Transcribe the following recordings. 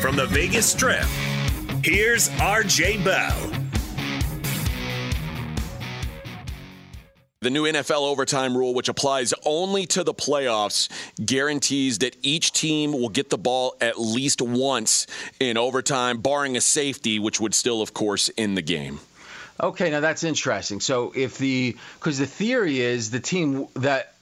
From the Vegas Strip, here's RJ Bell. The new NFL overtime rule, which applies only to the playoffs, guarantees that each team will get the ball at least once in overtime, barring a safety, which would still, of course, end the game. Okay, now that's interesting. So if the because the theory is the team that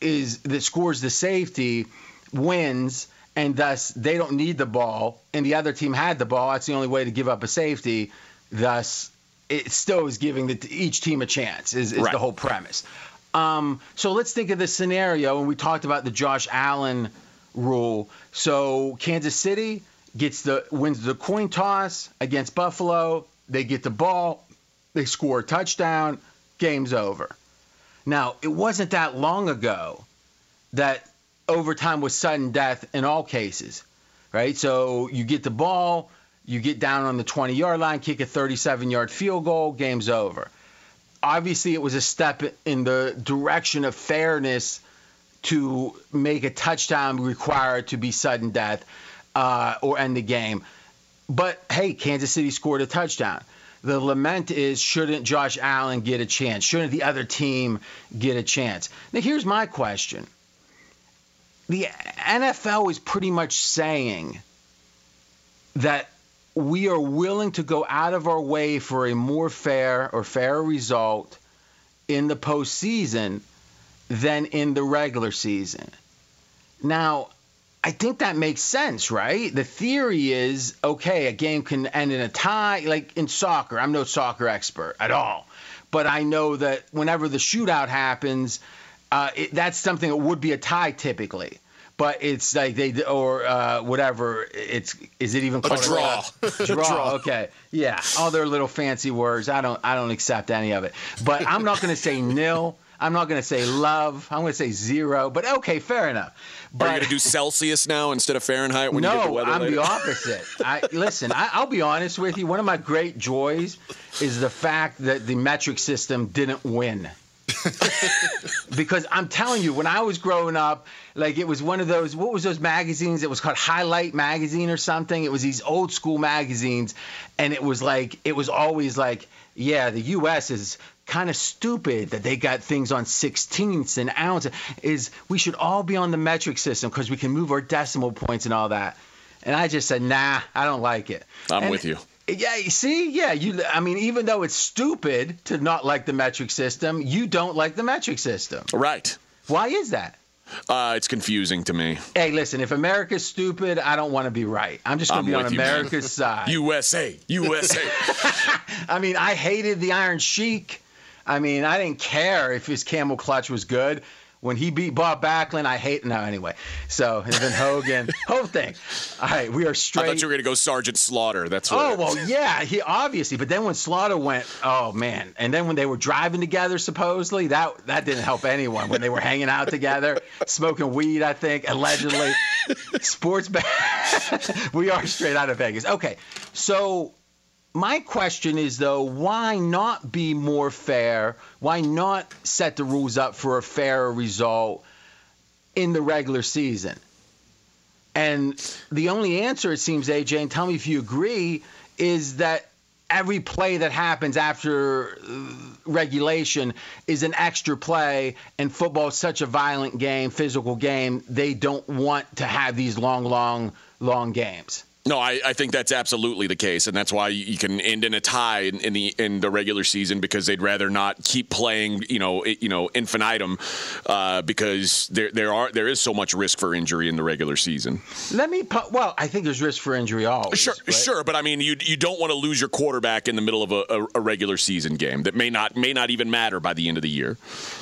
is that scores the safety wins, and thus they don't need the ball, and the other team had the ball. That's the only way to give up a safety. Thus, it still is giving the, each team a chance. Is, is Right. the whole premise. Um, so let's think of this scenario, and we talked about the Josh Allen rule. So Kansas City gets the wins the coin toss against Buffalo. They get the ball, they score a touchdown, game's over. Now it wasn't that long ago that overtime was sudden death in all cases, right? So you get the ball, you get down on the 20 yard line, kick a 37 yard field goal, game's over. Obviously, it was a step in the direction of fairness to make a touchdown required to be sudden death uh, or end the game. But hey, Kansas City scored a touchdown. The lament is shouldn't Josh Allen get a chance? Shouldn't the other team get a chance? Now, here's my question the NFL is pretty much saying that we are willing to go out of our way for a more fair or fairer result in the postseason than in the regular season. Now, I think that makes sense, right? The theory is okay, a game can end in a tie, like in soccer. I'm no soccer expert at all, but I know that whenever the shootout happens, uh, it, that's something that would be a tie typically. But it's like they or uh, whatever. It's is it even A called draw. draw. Draw. Okay. Yeah. All their little fancy words. I don't. I don't accept any of it. But I'm not going to say nil. I'm not going to say love. I'm going to say zero. But okay, fair enough. Are you going to do Celsius now instead of Fahrenheit when you get the weather? no, I'm later? the opposite. I, listen, I, I'll be honest with you. One of my great joys is the fact that the metric system didn't win. because I'm telling you, when I was growing up, like it was one of those, what was those magazines? It was called Highlight Magazine or something. It was these old school magazines. And it was like, it was always like, yeah, the U.S. is kind of stupid that they got things on sixteenths and ounces. Is we should all be on the metric system because we can move our decimal points and all that. And I just said, nah, I don't like it. I'm And- with you. yeah, you see, yeah, you. I mean, even though it's stupid to not like the metric system, you don't like the metric system. Right. Why is that? Uh, it's confusing to me. Hey, listen, if America's stupid, I don't want to be right. I'm just going to be on with you, man. America's side. USA, USA. I mean, I hated the Iron Sheik. I mean, I didn't care if his camel clutch was good. When he beat Bob Backlund, I hate now anyway. So and then Hogan, whole thing. All right, we are straight. I straight. thought you were going to go Sergeant Slaughter. That's Oh well, yeah, he obviously. But then when Slaughter went, oh man, and then when they were driving together, supposedly that that didn't help anyone. When they were hanging out together, smoking weed, I think allegedly. Sports bet. we are straight out of Vegas. Okay, so my question is though, why not be more fair? Why not set the rules up for a fairer result in the regular season? And the only answer, it seems, AJ, and tell me if you agree, is that every play that happens after uh, regulation is an extra play, and football is such a violent game, physical game, they don't want to have these long, long, long games. No, I, I think that's absolutely the case, and that's why you can end in a tie in, in the in the regular season because they'd rather not keep playing, you know, you know, infinitum, uh, because there there are there is so much risk for injury in the regular season. Let me, pu- well, I think there's risk for injury always. Sure, but- sure, but I mean, you you don't want to lose your quarterback in the middle of a, a, a regular season game that may not may not even matter by the end of the year.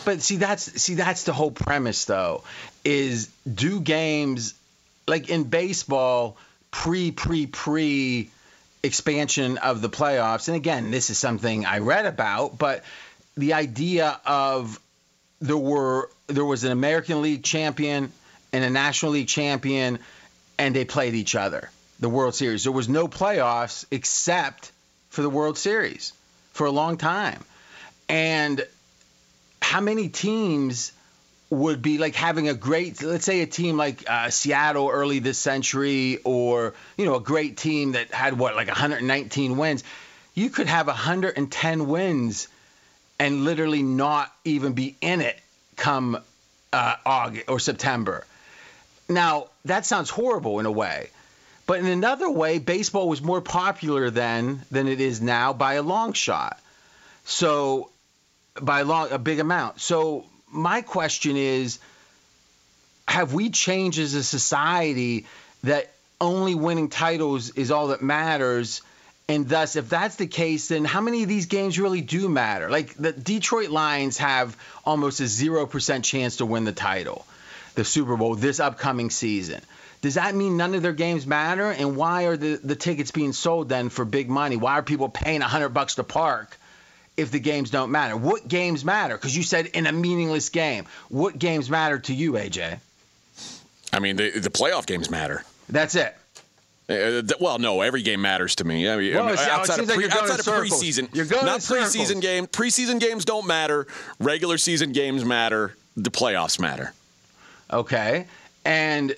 But see, that's see, that's the whole premise, though, is do games like in baseball pre pre pre expansion of the playoffs. And again, this is something I read about, but the idea of there were there was an American League champion and a National League champion, and they played each other. The World Series. There was no playoffs except for the World Series for a long time, and how many teams would be like having a great let's say a team like uh, Seattle early this century or you know a great team that had what like 119 wins you could have 110 wins and literally not even be in it come uh, August or September now that sounds horrible in a way but in another way baseball was more popular then than it is now by a long shot so by long a big amount. So my question is have we changed as a society that only winning titles is all that matters? And thus, if that's the case, then how many of these games really do matter? Like the Detroit Lions have almost a 0% chance to win the title, the Super Bowl, this upcoming season. Does that mean none of their games matter? And why are the, the tickets being sold then for big money? Why are people paying 100 bucks to park if the games don't matter? What games matter? Because you said in a meaningless game. What games matter to you, AJ? I mean, the the playoff games matter. That's it. Uh, th- well, no, every game matters to me. I mean, Well, outside, of, like pre- you're outside of preseason, You're going not preseason game. Preseason games don't matter. Regular season games matter. The playoffs matter. Okay. And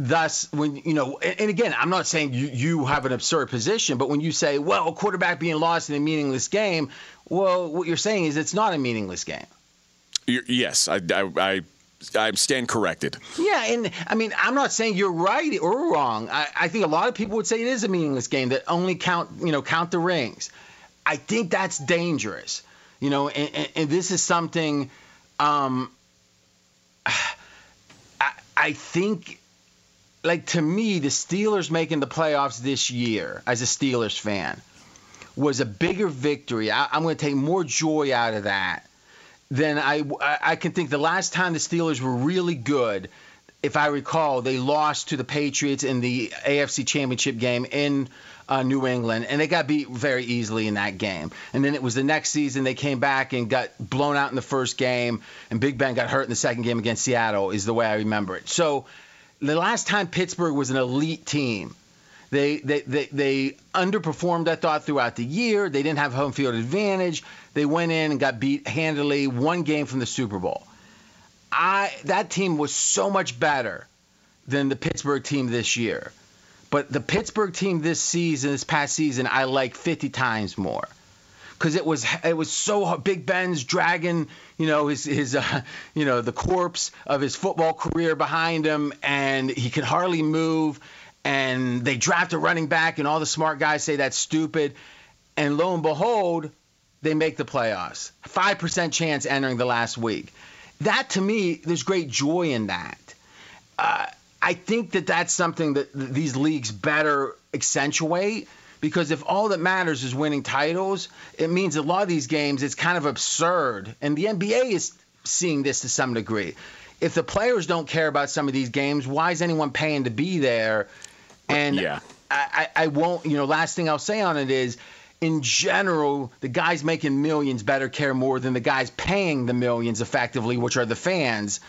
thus, when, you know, and, again, I'm not saying you, you have an absurd position, but when you say, well, a quarterback being lost in a meaningless game, well, what you're saying is it's not a meaningless game. You're, yes, I, I, I, I stand corrected. Yeah, and I mean, I'm not saying you're right or wrong. I, I think a lot of people would say it is a meaningless game that only count, you know, count the rings. I think that's dangerous, you know, and, and, and this is something. Um, I, I think like to me, the Steelers making the playoffs this year as a Steelers fan was a bigger victory. I, am going to take more joy out of that than I, I can think the last time the Steelers were really good. If I recall, they lost to the Patriots in the AFC Championship game in uh, New England, and they got beat very easily in that game. And then it was the next season they came back and got blown out in the first game, and Big Ben got hurt in the second game against Seattle, is the way I remember it. So the last time Pittsburgh was an elite team, they, they, they, they underperformed, I thought, throughout the year. They didn't have home field advantage. They went in and got beat handily, one game from the Super Bowl. I that team was so much better than the Pittsburgh team this year. But the Pittsburgh team this season, this past season, I like 50 times more because it was it was so Big Ben's dragging you know his his uh, you know the corpse of his football career behind him, and he could hardly move. And they draft a running back, and all the smart guys say that's stupid. And lo and behold, they make the playoffs. Five percent chance entering the last week. That to me, there's great joy in that. Uh, I think that that's something that these leagues better accentuate because if all that matters is winning titles, it means a lot of these games it's kind of absurd. And the NBA is seeing this to some degree. If the players don't care about some of these games, why is anyone paying to be there? And yeah. I, I, I won't, you know, last thing I'll say on it is in general, the guys making millions better care more than the guys paying the millions effectively, which are the fans.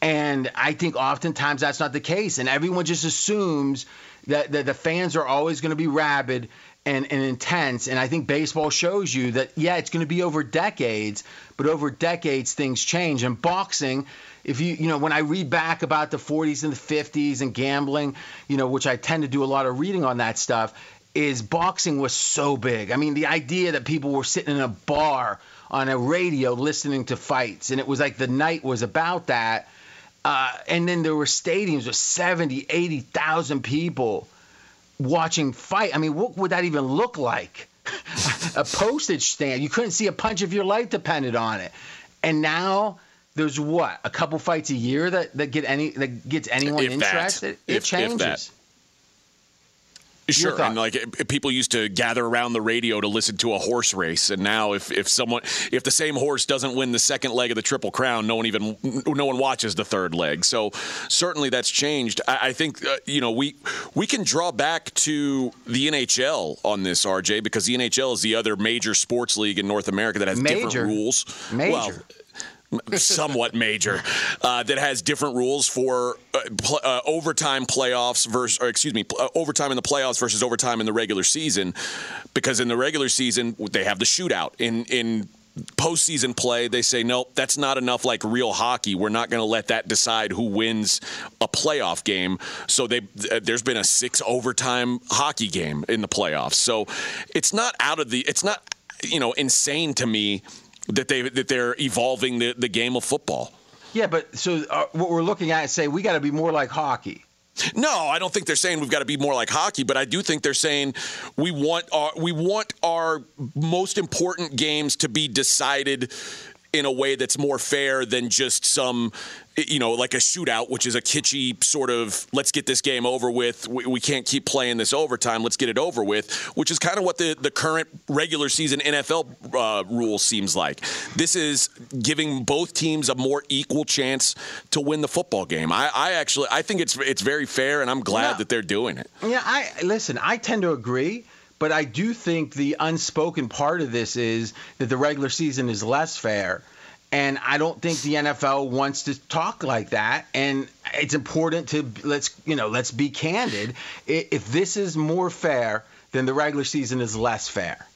And I think oftentimes that's not the case. And everyone just assumes that, that the fans are always going to be rabid and, and intense. And I think baseball shows you that, yeah, it's going to be over decades, but over decades, things change. And boxing, if you, you know, when I read back about the 40s and the 50s and gambling, you know, which I tend to do a lot of reading on that stuff, is boxing was so big. I mean, the idea that people were sitting in a bar on a radio listening to fights, and it was like the night was about that uh, and then there were stadiums with 70, 80,000 people watching fight. I mean, what would that even look like? a postage stamp. You couldn't see a punch if your life depended on it. And now there's what a couple fights a year that, that get any that gets anyone if interested. That. It if, changes. If Sure, and like people used to gather around the radio to listen to a horse race, and now if, if someone if the same horse doesn't win the second leg of the Triple Crown, no one even no one watches the third leg. So certainly that's changed. I, I think uh, you know we we can draw back to the NHL on this, RJ, because the NHL is the other major sports league in North America that has major. different rules. Major. Well, somewhat major uh, that has different rules for uh, pl- uh, overtime playoffs versus or excuse me uh, overtime in the playoffs versus overtime in the regular season because in the regular season they have the shootout. In in postseason play they say nope that's not enough like real hockey. We're not going to let that decide who wins a playoff game. So they there's been a six overtime hockey game in the playoffs. So it's not out of the it's not you know insane to me that they that they're evolving the, the game of football. Yeah, but so uh, what we're looking at is say we got to be more like hockey. No, I don't think they're saying we've got to be more like hockey, but I do think they're saying we want our we want our most important games to be decided in a way that's more fair than just some you know like a shootout which is a kitschy sort of let's get this game over with we, we can't keep playing this overtime let's get it over with which is kind of what the, the current regular season nfl uh, rule seems like this is giving both teams a more equal chance to win the football game i, I actually i think it's it's very fair and i'm glad Yeah. that they're doing it Yeah, I listen. I tend to agree, but I do think the unspoken part of this is that the regular season is less fair, and I don't think the NFL wants to talk like that. And it's important to let's you know let's be candid. If this is more fair, then the regular season is less fair.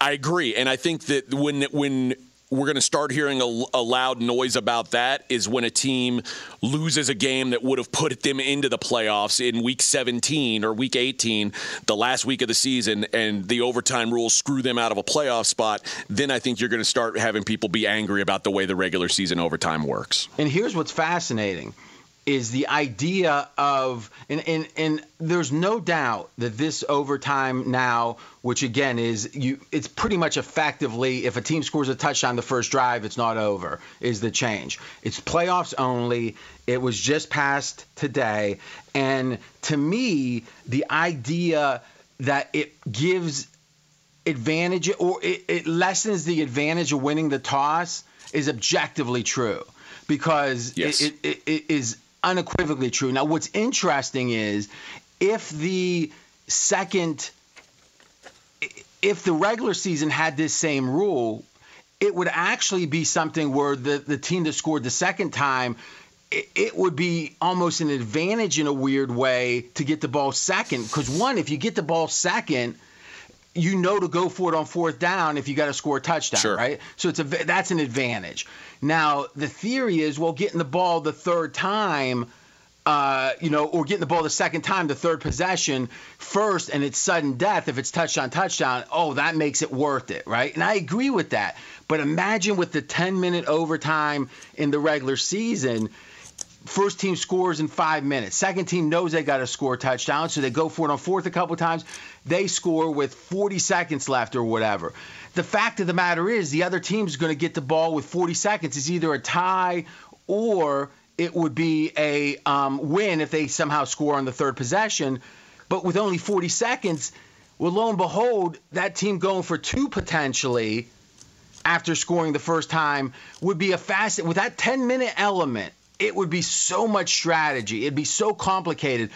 I, agree, and I think that when when we're going to start hearing a, a loud noise about that is when a team loses a game that would have put them into the playoffs in week 17 or week 18, the last week of the season, and the overtime rules screw them out of a playoff spot. Then I think you're going to start having people be angry about the way the regular season overtime works. And here's what's fascinating. Is the idea of and, and and there's no doubt that this overtime now which again is you it's pretty much effectively if a team scores a touchdown the first drive it's not over is the change. It's playoffs only. It was just passed today. And to me the idea that it gives advantage or it, it lessens the advantage of winning the toss is objectively true. Because Yes. it, it, it is unequivocally true. Now, what's interesting is if the second, if the regular season had this same rule, it would actually be something where the, the team that scored the second time, it, would be almost an advantage in a weird way to get the ball second. Because, one, if you get the ball second, you know to go for it on fourth down if you got to score a touchdown, Sure. right? So it's a that's an advantage. Now the theory is, well, getting the ball the third time, uh, you know, or getting the ball the second time, the third possession first, and it's sudden death. If it's touchdown, touchdown, oh, that makes it worth it, right? And I agree with that. But imagine with the 10 minute overtime in the regular season. First team scores in five minutes. Second team knows they got to score a touchdown, so they go for it on fourth a couple times. They score with 40 seconds left or whatever. The fact of the matter is, the other team's going to get the ball with 40 seconds. It's either a tie or it would be a um, win if they somehow score on the third possession. But with only 40 seconds, well, lo and behold, that team going for two potentially after scoring the first time would be a fast with that 10 minute element it would be so much strategy. It'd be so complicated.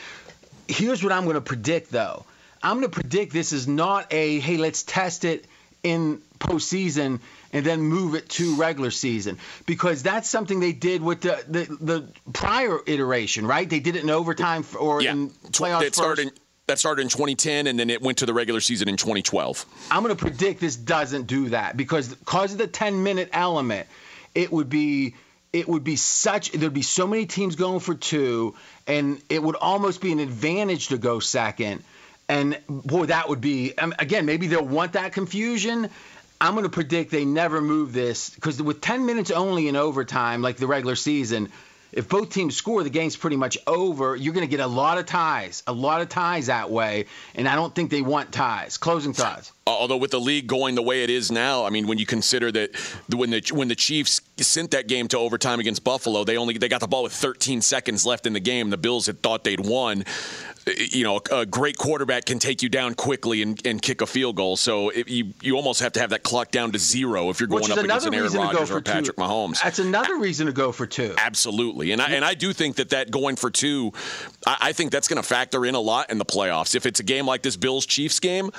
Here's what i'm going to predict though. I'm going to predict this is not a hey let's test it in postseason and then move it to regular season. Because that's something they did with the the, the prior iteration right? They did it in overtime or Yeah, in playoffs that started. In, that started in 2010, and then it went to the regular season in 2012. I'm going to predict this doesn't do that because because of the 10 minute element, it would be it would be such there'd be so many teams going for two, and it would almost be an advantage to go second. And boy, that would be um, again maybe they'll want that confusion. I'm going to predict they never move this because with 10 minutes only in overtime, like the regular season, if both teams score, the game's pretty much over. You're going to get a lot of ties, a lot of ties that way, and I don't think they want ties. Closing thoughts. Uh, although with the league going the way it is now, I mean, when you consider that when the when the Chiefs sent that game to overtime against Buffalo, they only they got the ball with 13 seconds left in the game. The Bills had thought they'd won. Uh, you know, a great quarterback can take you down quickly and, and kick a field goal. So it, you you almost have to have that clock down to zero if you're going up against an Aaron reason to go Rodgers or Patrick two. Mahomes. That's another reason to go for two. Absolutely, and I and I do think that that going for two, I, I think that's going to factor in a lot in the playoffs. If it's a game like this Bills Chiefs game,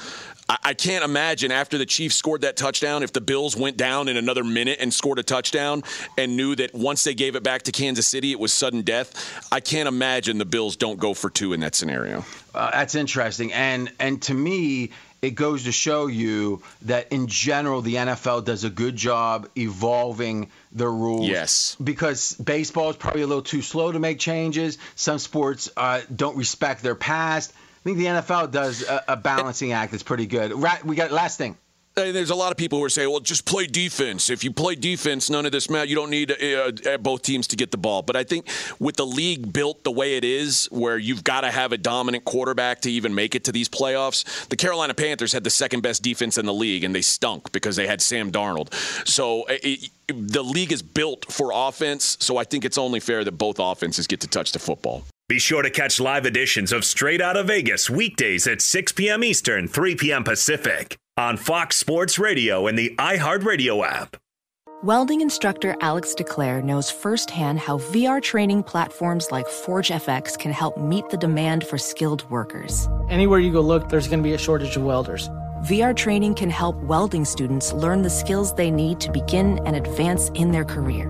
I, can't imagine after the Chiefs scored that touchdown, if the Bills went down in another minute and scored a touchdown and knew that once they gave it back to Kansas City, it was sudden death. I can't imagine the Bills don't go for two in that scenario. Uh, that's interesting, and and to me, it goes to show you that in general, the NFL does a good job evolving the rules. Yes. because baseball is probably a little too slow to make changes. Some sports uh, don't respect their past. I think the NFL does a, a balancing act that's pretty good. Ra- We got last thing. Uh, There's a lot of people who are saying, "Well, just play defense. If you play defense, none of this matters. You don't need uh, uh, both teams to get the ball." But I think with the league built the way it is, where you've got to have a dominant quarterback to even make it to these playoffs, the Carolina Panthers had the second best defense in the league, and they stunk because they had Sam Darnold. So uh, it, the league is built for offense. So I think it's only fair that both offenses get to touch the football. Be sure to catch live editions of Straight Out of Vegas weekdays at 6 p.m. Eastern, 3 p.m. Pacific on Fox Sports Radio and the iHeartRadio app. Welding instructor Alex DeClaire knows firsthand how VR training platforms like ForgeFX can help meet the demand for skilled workers. Anywhere you go look, there's going to be a shortage of welders. VR training can help welding students learn the skills they need to begin and advance in their career.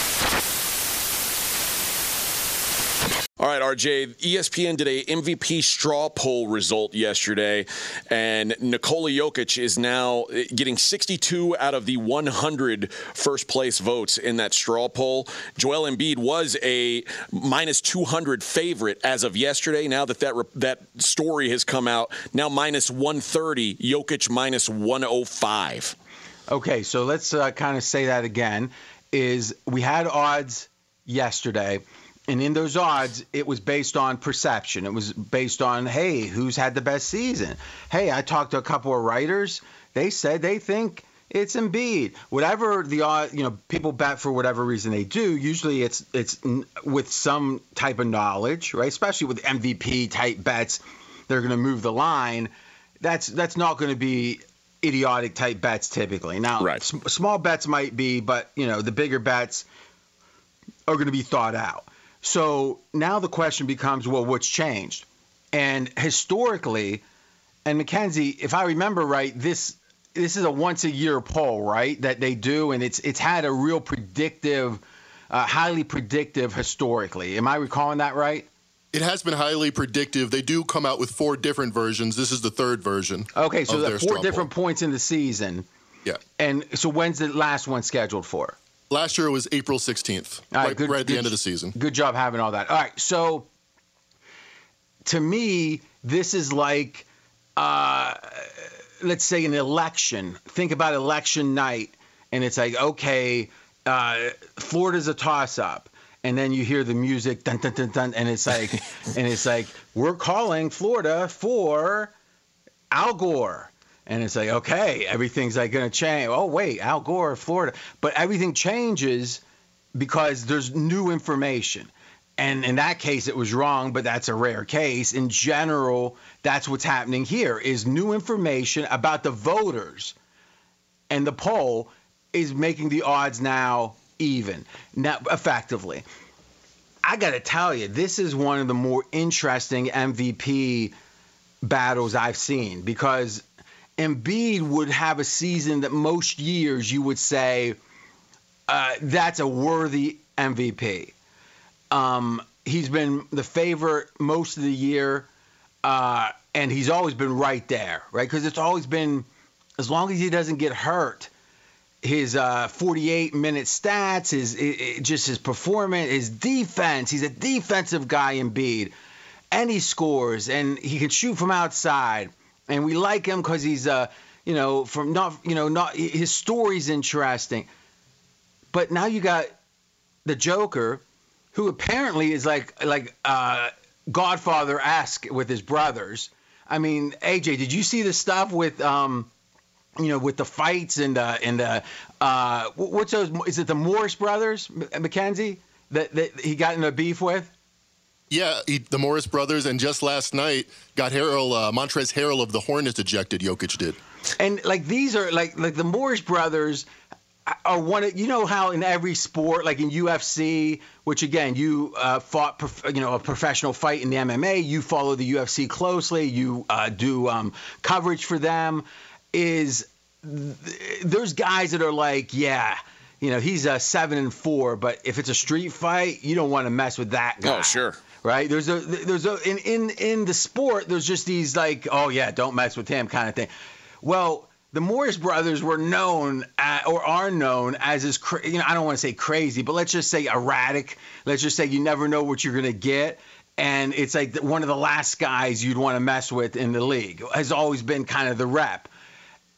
Right, RJ. ESPN did a MVP straw poll result yesterday, and Nikola Jokic is now getting 62 out of the 100 first place votes in that straw poll. Joel Embiid was a minus 200 favorite as of yesterday. Now that that that story has come out, now minus 130. Jokic minus 105. Okay, so let's uh, kind of say that again. Is we had odds yesterday. And in those odds, it was based on perception. It was based on, hey, who's had the best season? Hey, I talked to a couple of writers. They said they think it's Embiid. Whatever the odd, you know, people bet for whatever reason they do. Usually, it's it's with some type of knowledge, right? Especially with MVP type bets, they're going to move the line. That's that's not going to be idiotic type bets typically. Now, right. s- small bets might be, but you know, the bigger bets are going to be thought out. So now the question becomes, well, what's changed? And historically, and Mackenzie, if I remember right, this this is a once a year poll, right? That they do, and it's it's had a real predictive, uh, highly predictive historically. Am I recalling that right? It has been highly predictive. They do come out with four different versions. This is the third version. Okay, so of there their are four different points in the season. Yeah. And so when's the last one scheduled for? Last year it was April 16th, All right, right, good- right at the good- end of the season. Good job having all that. All right, so to me, this is like, uh, let's say, an election. Think about election night, and it's like, okay, uh, Florida's a toss-up, and then you hear the music, dun dun dun dun, and it's like, and it's like, we're calling Florida for Al Gore. And it's like, okay, everything's like going to change. Oh, wait, Al Gore, Florida. But everything changes because there's new information. And in that case, it was wrong, but that's a rare case. In general, that's what's happening here is new information about the voters. And the poll is making the odds now even, now effectively. I got to tell you, this is one of the more interesting MVP battles I've seen because Embiid would have a season that most years you would say uh, that's a worthy MVP. Um, he's been the favorite most of the year, uh, and he's always been right there, right? Because it's always been, as long as he doesn't get hurt, his uh, 48 minute stats, his i i- just his performance, his defense. He's a defensive guy, Embiid, and he scores, and he can shoot from outside, and we like him because he's uh, you know, from not, you know, not his story's interesting. But now you got the Joker, who apparently is like like uh, Godfather esque with his brothers. I mean, AJ, did you see the stuff with um, you know, with the fights and uh, and uh, uh, what's those? Is it the Morris brothers, Mackenzie, that that he got in a beef with? Yeah, he, the Morris brothers, and just last night got Harrell, uh, Montrezl Harrell of the Hornets ejected. Jokic did. And like these are like like the Morris brothers are one of you know how in every sport like in UFC which again you uh, fought prof- you know a professional fight in the MMA you follow the UFC closely you uh, do um, coverage for them is th- there's guys that are like yeah you know he's a seven and four but if it's a street fight you don't want to mess with that guy Oh, sure. Right? There's a there's a in in in the sport there's just these like oh yeah don't mess with him kind of thing. Well, the Morris brothers were known at, or are known as this cra- you know I don't want to say crazy, but let's just say erratic. Let's just say you never know what you're gonna get. And it's like one of the last guys you'd want to mess with in the league has always been kind of the rep.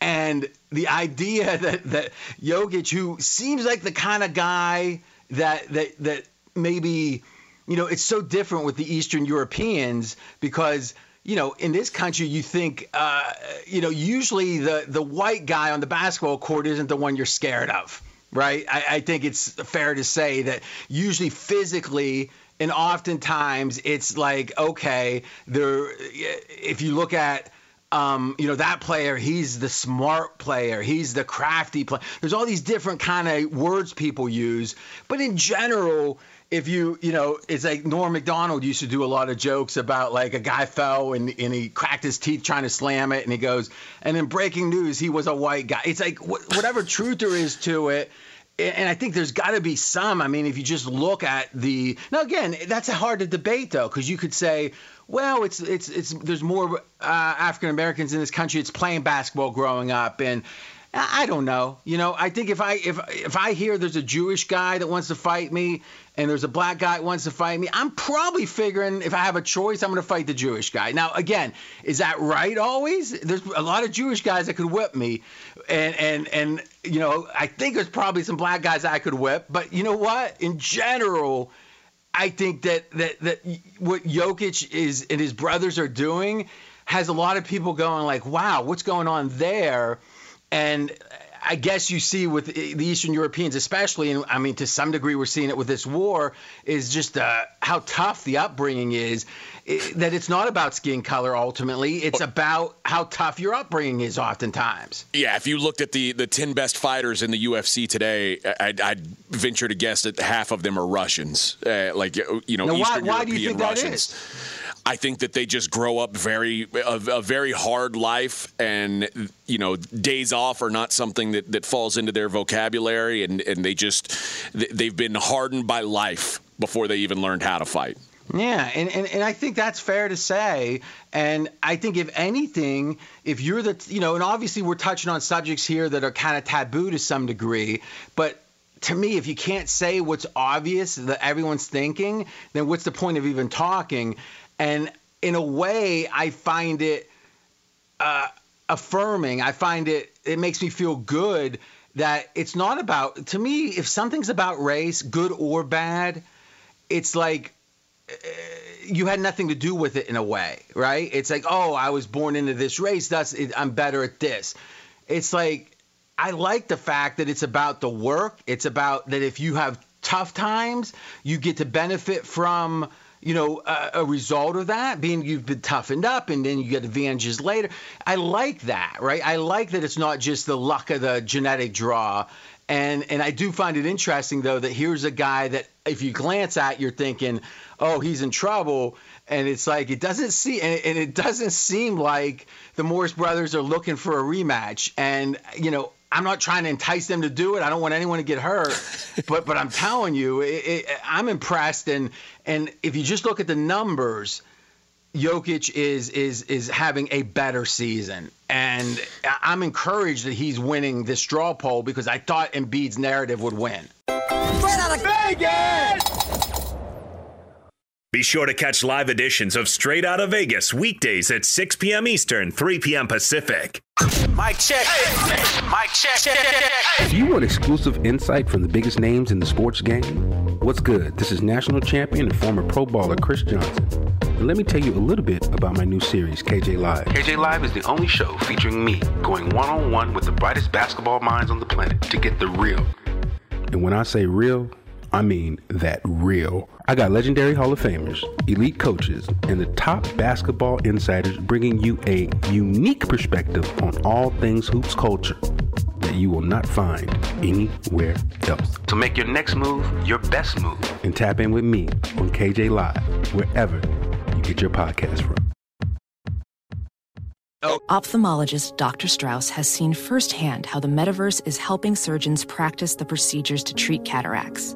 And the idea that that Jokic, who seems like the kind of guy that that that maybe, you know, it's so different with the Eastern Europeans because you know, in this country, you think, uh, you know, usually the the white guy on the basketball court isn't the one you're scared of, right? I, I think it's fair to say that usually physically and oftentimes it's like, okay, there. If you look at um, you know that player he's the smart player he's the crafty player there's all these different kind of words people use but in general if you you know it's like Norm Macdonald used to do a lot of jokes about like a guy fell and, and he cracked his teeth trying to slam it and he goes and in breaking news he was a white guy it's like wh- whatever truth there is to it and I think there's got to be some. I mean, if you just look at the now again, that's hard to debate though, because you could say, well, it's it's it's there's more uh, African Americans in this country. It's playing basketball growing up, and I don't know. You know, I think if I if if I hear there's a Jewish guy that wants to fight me, and there's a black guy that wants to fight me, I'm probably figuring if I have a choice, I'm going to fight the Jewish guy. Now, again, is that right always? There's a lot of Jewish guys that could whip me, and and and you know, I think there's probably some black guys I could whip, but you know what? In general, I think that that that what Jokic is and his brothers are doing has a lot of people going like, "Wow, what's going on there?" And I guess you see with the Eastern Europeans, especially, and I mean to some degree we're seeing it with this war, is just uh, how tough the upbringing is. i that it's not about skin color ultimately; it's about how tough your upbringing is oftentimes. Yeah, if you looked at the the ten best fighters in the UFC today, I'd, I'd venture to guess that half of them are Russians, uh, like you know Now, why- Eastern why you European Russians. I think that they just grow up very a, a very hard life, and you know days off are not something that, that falls into their vocabulary, and, and they just they- they've been hardened by life before they even learned how to fight. Yeah, and, and, and I think that's fair to say. And I think if anything, if you're the, you know, and obviously we're touching on subjects here that are kind of taboo to some degree, but to me, if you can't say what's obvious that everyone's thinking, then what's the point of even talking? And in a way, I find it uh, affirming. I find it, it makes me feel good that it's not about, to me, if something's about race, good or bad, it's like you had nothing to do with it in a way, right? It's like, oh, I was born into this race, thus it, I'm better at this. It's like I like the fact that it's about the work. It's about that if you have tough times, you get to benefit from you know a, a result of that being you've been toughened up and then you get advantages later. I like that right? I like that it's not just the luck of the genetic draw. And and i do find it interesting though that here's a guy that if you glance at you're thinking oh he's in trouble. And it's like it doesn't see and, and it doesn't seem like the morris brothers are looking for a rematch. And you know I'm not trying to entice them to do it. I don't want anyone to get hurt, but but I'm telling you, it, it, I'm impressed. And and if you just look at the numbers, Jokic is is is having a better season, and I- I'm encouraged that he's winning this straw poll because I thought Embiid's narrative would win. Straight out of Vegas! Be sure to catch live editions of Straight Out of Vegas weekdays at 6 p.m. Eastern, 3 p.m. Pacific. Mike check. Mike check. Do you want exclusive insight from the biggest names in the sports game? What's good? This is national champion and former pro baller Chris Johnson. And let me tell you a little bit about my new series, KJ Live. KJ Live is the only show featuring me going one on one with the brightest basketball minds on the planet to get the real. And when I say real, I mean that real. I got legendary Hall of Famers, elite coaches, and the top basketball insiders bringing you a unique perspective on all things hoops culture that you will not find anywhere else. So make your next move your best move and tap in with me on KJ Live, wherever you get your podcast from. Ophthalmologist Dr. Strauss has seen firsthand how the metaverse is helping surgeons practice the procedures to treat cataracts.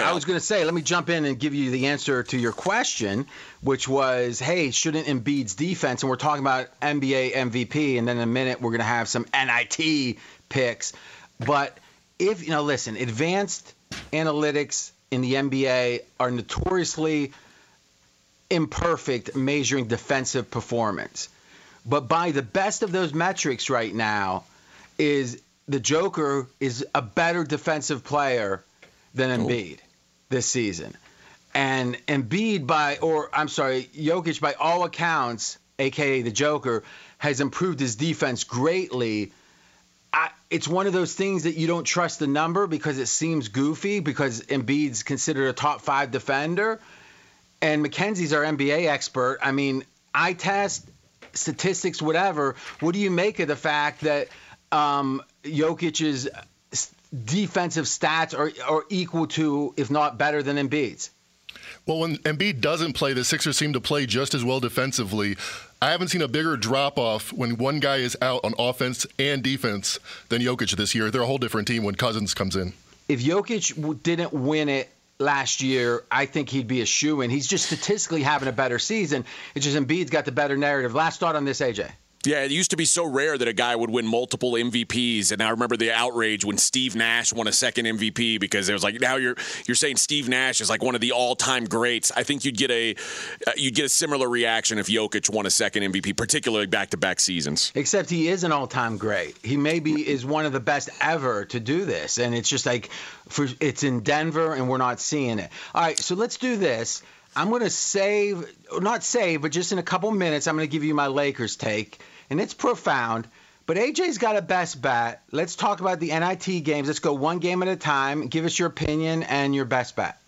I was going to say, let me jump in and give you the answer to your question, which was, hey, shouldn't Embiid's defense, and we're talking about NBA MVP, and then in a minute we're going to have some NIT picks. But if, you know, listen, advanced analytics in the NBA are notoriously imperfect measuring defensive performance. But by the best of those metrics right now is the Joker is a better defensive player than Embiid this season. And Embiid by or I'm sorry, Jokic by all accounts, aka the Joker, has improved his defense greatly. I, it's one of those things that you don't trust the number because it seems goofy because Embiid's considered a top five defender, and McKenzie's our NBA expert. I mean, I test statistics, whatever. What do you make of the fact that um, Jokic's defensive stats are, are equal to, if not better than Embiid's? Well, when Embiid doesn't play, the Sixers seem to play just as well defensively. I haven't seen a bigger drop off when one guy is out on offense and defense than Jokic this year. They're a whole different team when Cousins comes in. If Jokic didn't win it last year, I think he'd be a shoe in. He's just statistically having a better season. It's just Embiid's got the better narrative. Last thought on this, AJ. Yeah, it used to be so rare that a guy would win multiple MVPs, and I remember the outrage when Steve Nash won a second MVP because it was like now you're you're saying Steve Nash is like one of the all-time greats. I think you'd get a uh, you'd get a similar reaction if Jokic won a second MVP, particularly back-to-back seasons. Except he is an all-time great. He maybe is one of the best ever to do this, and it's just like for it's in Denver, and we're not seeing it. All right, so let's do this. I'm going to save, not save, but just in a couple minutes, I'm going to give you my Lakers take, and it's profound. But AJ's got a best bet. Let's talk about the NIT games. Let's go one game at a time. Give us your opinion and your best bet.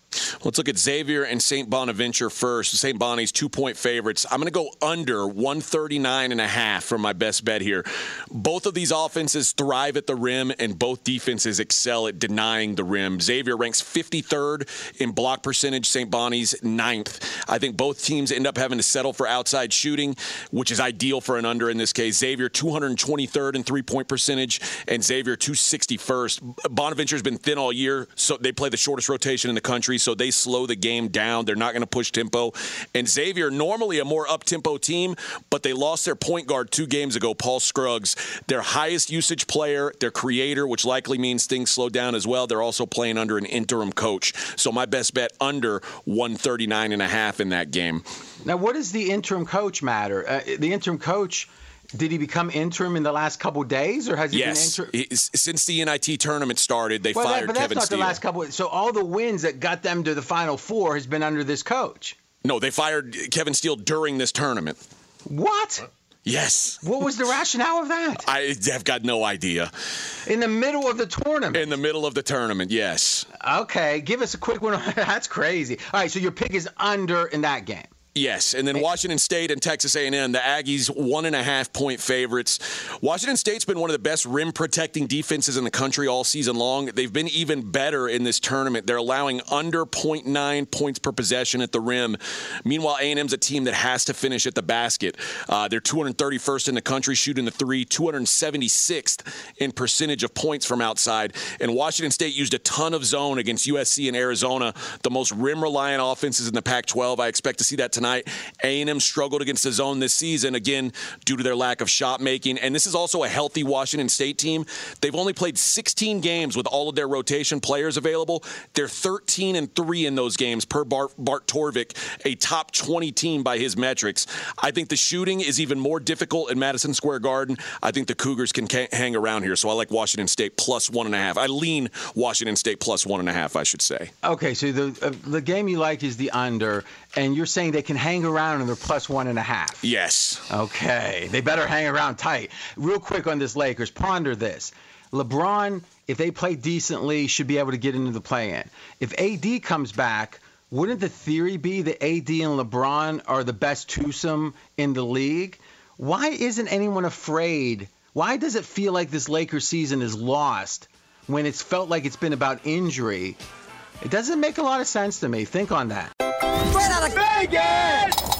Let's look at Xavier and St. Bonaventure first. St. Bonnie's two point favorites. I'm going to go under 139 and a half for my best bet here. Both of these offenses thrive at the rim, and both defenses excel at denying the rim. Xavier ranks 53rd in block percentage, St. Bonnie's ninth. I think both teams end up having to settle for outside shooting, which is ideal for an under in this case. Xavier 223rd in three point percentage, and Xavier 261st. Bonaventure's been thin all year, so they play the shortest rotation in the country so they slow the game down. They're not going to push tempo. And Xavier, normally a more up tempo team, but they lost their point guard two games ago, Paul Scruggs, their highest usage player, their creator, which likely means things slow down as well. They're also playing under an interim coach. So my best bet under 139 and a half in that game. Now, what does the interim coach matter? Uh, the interim coach did he become interim in the last couple days, or has he yes. been interim? Since the NIT tournament started, they well, fired that, but that's Kevin not Steele. the last couple. So all the wins that got them to the Final Four has been under this coach. No, they fired Kevin Steele during this tournament. What? Yes. What was the rationale of that? I have got no idea. In the middle of the tournament. In the middle of the tournament, yes. Okay, give us a quick one. That's crazy. All right, so your pick is under in that game. Yes, and then Washington State and Texas A&M, the Aggies one and a half point favorites. Washington State's been one of the best rim protecting defenses in the country all season long. They've been even better in this tournament. They're allowing under 0.9 points per possession at the rim. Meanwhile, A&M's a team that has to finish at the basket. Uh, they're 231st in the country shooting the three, 276th in percentage of points from outside. And Washington State used a ton of zone against USC and Arizona, the most rim reliant offenses in the Pac-12. I expect to see that tonight. A&M struggled against the zone this season, again, due to their lack of shot making. And this is also a healthy Washington State team. They've only played 16 games with all of their rotation players available. They're 13 and 3 in those games per Bart, Bart Torvik, a top 20 team by his metrics. I think the shooting is even more difficult in Madison Square Garden. I think the Cougars can hang around here. So I like Washington State plus one and a half. I lean Washington State plus one and a half, I should say. Okay, so the uh, the game you like is the under, and you're saying they can hang around and they're plus one and a half. Yes. Okay, they better hang around tight. Real quick on this Lakers, ponder this. LeBron, if they play decently, should be able to get into the play-in. If AD comes back, wouldn't the theory be that AD and LeBron are the best twosome in the league? Why isn't anyone afraid? Why does it feel like this Lakers season is lost when it's felt like it's been about injury? It doesn't make a lot of sense to me. Think on that. Straight out of Vegas!